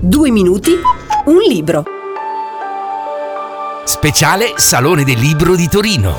Due minuti, un libro. Speciale Salone del Libro di Torino.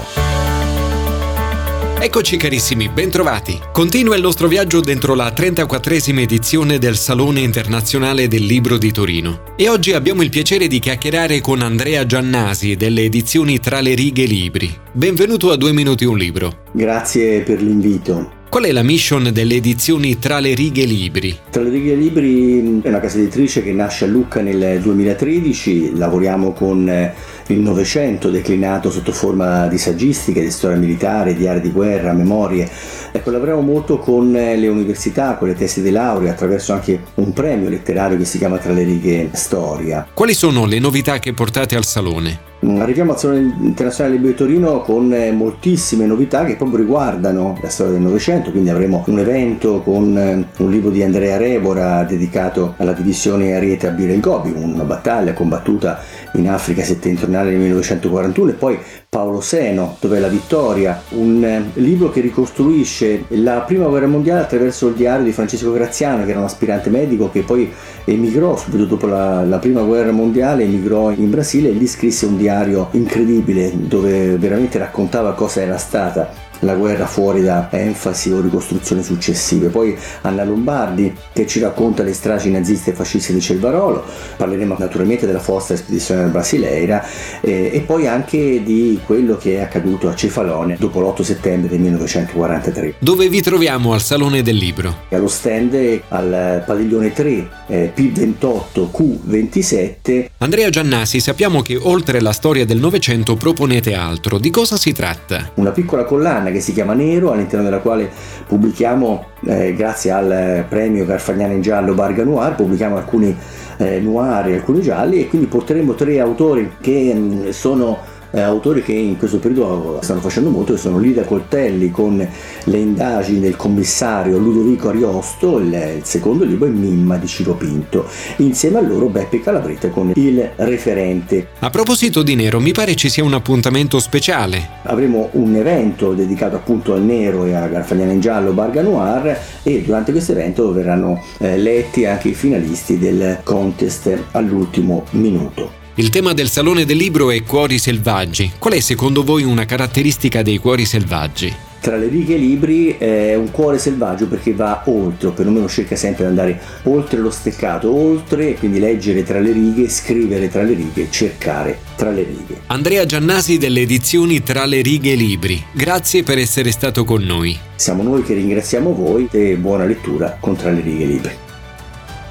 Eccoci carissimi, bentrovati. Continua il nostro viaggio dentro la 34esima edizione del Salone Internazionale del Libro di Torino. E oggi abbiamo il piacere di chiacchierare con Andrea Giannasi delle edizioni Tra le righe libri. Benvenuto a Due Minuti un Libro. Grazie per l'invito. Qual è la mission delle edizioni Tra le righe libri? Tra le righe libri è una casa editrice che nasce a Lucca nel 2013, lavoriamo con eh, il Novecento declinato sotto forma di saggistica, di storia militare, diari di guerra, memorie. E collaboriamo molto con eh, le università, con le testi di laurea, attraverso anche un premio letterario che si chiama Tra le righe Storia. Quali sono le novità che portate al salone? Mm, arriviamo al Salone Internazionale del Libro di Torino con eh, moltissime novità che proprio riguardano la storia del Novecento, quindi avremo un evento con eh, un libro di Andrea Rebora dedicato alla divisione Ariete a Gobi, una battaglia combattuta in Africa settentrionale nel 1941 e poi Paolo Seno, dove è la vittoria, un eh, libro che ricostruisce la prima guerra mondiale attraverso il diario di Francesco Graziano, che era un aspirante medico che poi emigrò subito dopo la, la prima guerra mondiale, emigrò in Brasile e lì scrisse un diario incredibile dove veramente raccontava cosa era stata la guerra fuori da enfasi o ricostruzioni successive. Poi Anna Lombardi che ci racconta le stragi naziste e fasciste di Celvarolo, parleremo naturalmente della Fosta Spedizione Brasileira eh, e poi anche di quello che è accaduto a Cefalone dopo l'8 settembre del 1943. Dove vi troviamo al Salone del Libro? Allo stand al padiglione 3 eh, P28 Q27. Andrea Giannasi, sappiamo che oltre alla storia del Novecento proponete altro. Di cosa si tratta? Una piccola collana che si chiama Nero, all'interno della quale pubblichiamo, eh, grazie al premio Garfagnana in giallo Barga Noir, pubblichiamo alcuni eh, noir e alcuni gialli e quindi porteremo tre autori che mh, mm, sono eh, autori che in questo periodo stanno facendo molto, che sono Lida Coltelli con le indagini del commissario Ludovico Ariosto, il, il secondo libro è Mimma di Ciro Pinto, insieme a loro Beppe Calabretta con il referente. A proposito di nero, mi pare ci sia un appuntamento speciale. Avremo un evento dedicato appunto al nero e a Garfagnana in giallo Barga Noir e durante questo evento verranno eh, letti anche i finalisti del contest all'ultimo minuto. Il tema del Salone del Libro è Cuori selvaggi. Qual è secondo voi una caratteristica dei cuori selvaggi? Tra le righe libri è un cuore selvaggio perché va oltre, o perlomeno cerca sempre di andare oltre lo steccato, oltre, quindi leggere tra le righe, scrivere tra le righe, cercare tra le righe. Andrea Giannasi delle edizioni Tra le righe libri, grazie per essere stato con noi. Siamo noi che ringraziamo voi e buona lettura con Tra le righe libri.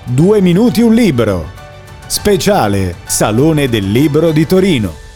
Due minuti un libro Speciale Salone del Libro di Torino.